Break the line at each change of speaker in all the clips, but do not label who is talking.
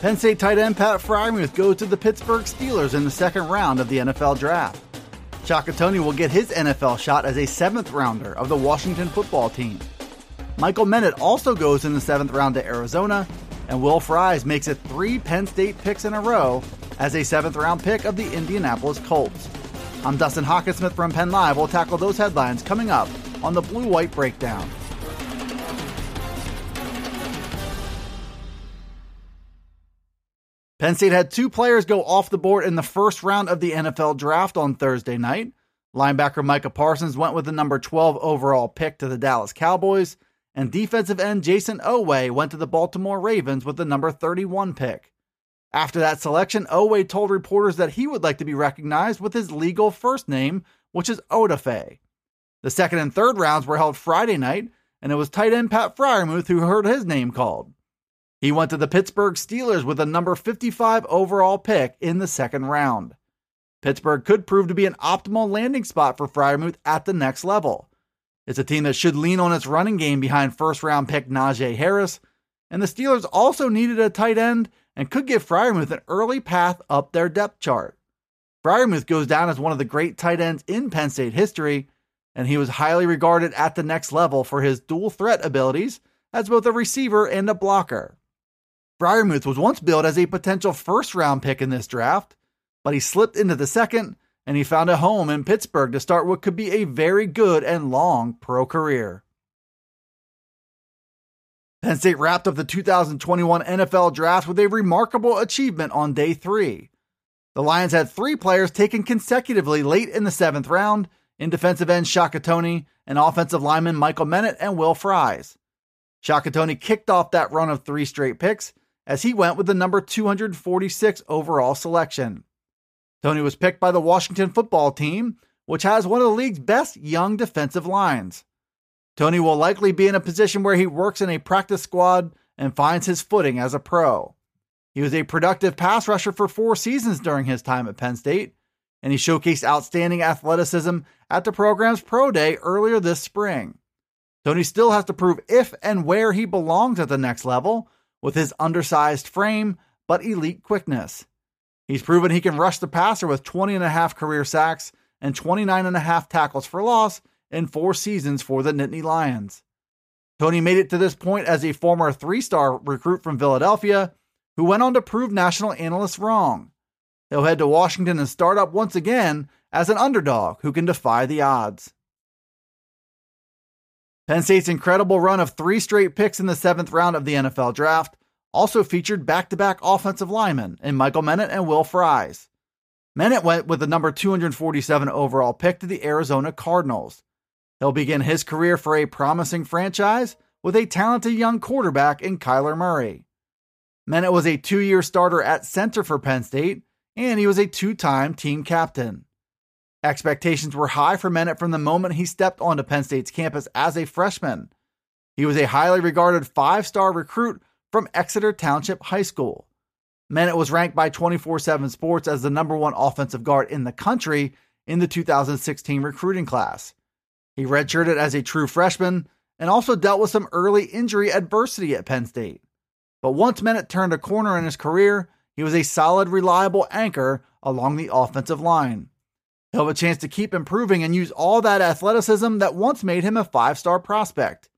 Penn State tight end Pat Freiermuth goes to the Pittsburgh Steelers in the second round of the NFL Draft. Shaka Toney will get his NFL shot as a seventh rounder of the Washington football team. Michael Menet also goes in the seventh round to Arizona, and Will Fries makes it three Penn State picks in a row as a seventh round pick of the Indianapolis Colts. I'm Dustin Hockensmith from Penn Live. We'll tackle those headlines coming up on the Blue White Breakdown. Penn State had two players go off the board in the first round of the NFL draft on Thursday night. Linebacker Micah Parsons went with the number 12 overall pick to the Dallas Cowboys, and defensive end Jayson Oweh went to the Baltimore Ravens with the number 31 pick. After that selection, Oweh told reporters that he would like to be recognized with his legal first name, which is Odafe. The second and third rounds were held Friday night, and it was tight end Pat Freiermuth who heard his name called. He went to the Pittsburgh Steelers with a number 55 overall pick in the second round. Pittsburgh could prove to be an optimal landing spot for Freiermuth at the next level. It's a team that should lean on its running game behind first round pick Najee Harris, and the Steelers also needed a tight end and could give Freiermuth an early path up their depth chart. Freiermuth goes down as one of the great tight ends in Penn State history, and he was highly regarded at the next level for his dual threat abilities as both a receiver and a blocker. Freiermuth was once billed as a potential first round pick in this draft, but he slipped into the second and he found a home in Pittsburgh to start what could be a very good and long pro career. Penn State wrapped up the 2021 NFL draft with a remarkable achievement on day three. The Lions had three players taken consecutively late in the seventh round in defensive end Shaka Toney and offensive lineman Michael Menet and Will Fries. Shaka Toney kicked off that run of three straight picks as he went with the number 246 overall selection. Toney was picked by the Washington football team, which has one of the league's best young defensive lines. Toney will likely be in a position where he works in a practice squad and finds his footing as a pro. He was a productive pass rusher for four seasons during his time at Penn State, and he showcased outstanding athleticism at the program's Pro Day earlier this spring. Toney still has to prove if and where he belongs at the next level, with his undersized frame but elite quickness. He's proven he can rush the passer with 20 and a half career sacks and 29 and a half tackles for loss in four seasons for the Nittany Lions. Toney made it to this point as a former three star recruit from Philadelphia who went on to prove national analysts wrong. He'll head to Washington and start up once again as an underdog who can defy the odds. Penn State's incredible run of three straight picks in the seventh round of the NFL draft also featured back to back offensive linemen in Michael Menet and Will Fries. Menet went with the number 247 overall pick to the Arizona Cardinals. He'll begin his career for a promising franchise with a talented young quarterback in Kyler Murray. Menet was a two year starter at center for Penn State, and he was a two time team captain. Expectations were high for Menet from the moment he stepped onto Penn State's campus as a freshman. He was a highly regarded five star recruit from Exeter Township High School. Menet was ranked by 24 7 Sports as the number one offensive guard in the country in the 2016 recruiting class. He redshirted as a true freshman and also dealt with some early injury adversity at Penn State. But once Menet turned a corner in his career, he was a solid, reliable anchor along the offensive line. He'll have a chance to keep improving and use all that athleticism that once made him a five star prospect.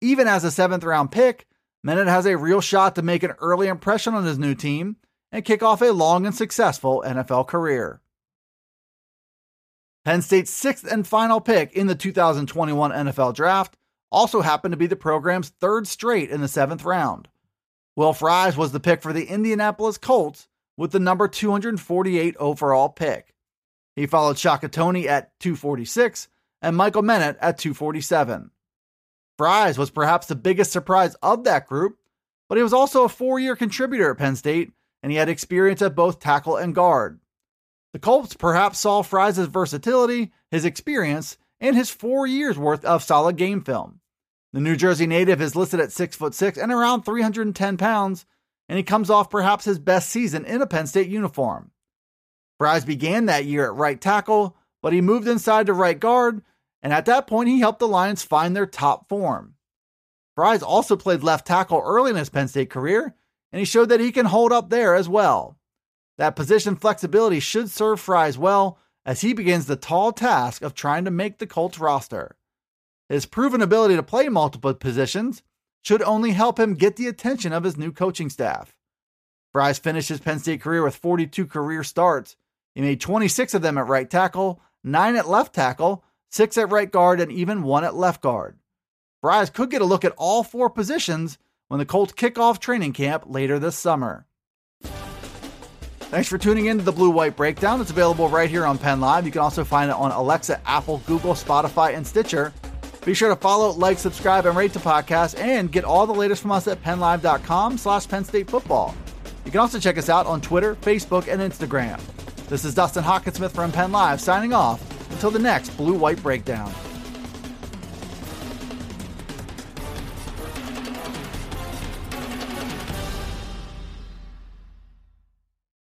Even as a seventh round pick, Menet has a real shot to make an early impression on his new team and kick off a long and successful NFL career. Penn State's sixth and final pick in the 2021 NFL Draft also happened to be the program's third straight in the seventh round. Will Fries was the pick for the Indianapolis Colts with the number 248 overall pick. He followed Shaka Toney at 246 and Michael Menet at 247. Fries was perhaps the biggest surprise of that group, but he was also a four year contributor at Penn State, and he had experience at both tackle and guard. The Colts perhaps saw Fries' versatility, his experience, and his four years worth of solid game film. The New Jersey native is listed at 6 foot 6 and around 310 pounds, and he comes off perhaps his best season in a Penn State uniform. Fries began that year at right tackle, but he moved inside to right guard, and at that point he helped the Lions find their top form. Fries also played left tackle early in his Penn State career, and he showed that he can hold up there as well. That position flexibility should serve Fries well as he begins the tall task of trying to make the Colts roster. His proven ability to play multiple positions should only help him get the attention of his new coaching staff. Fries finished his Penn State career with 42 career starts. He made 26 of them at right tackle, 9 at left tackle, 6 at right guard, and even 1 at left guard. Fries could get a look at all four positions when the Colts kick off training camp later this summer. Thanks for tuning in to the Blue White Breakdown. It's available right here on Penn Live. You can also find it on Alexa, Apple, Google, Spotify, and Stitcher. Be sure to follow, like, subscribe, and rate the podcast, and get all the latest from us at PennLive.com slash Penn State Football. You can also check us out on Twitter, Facebook, and Instagram. This is Dustin Hockensmith from Penn Live signing off until the next Blue White Breakdown.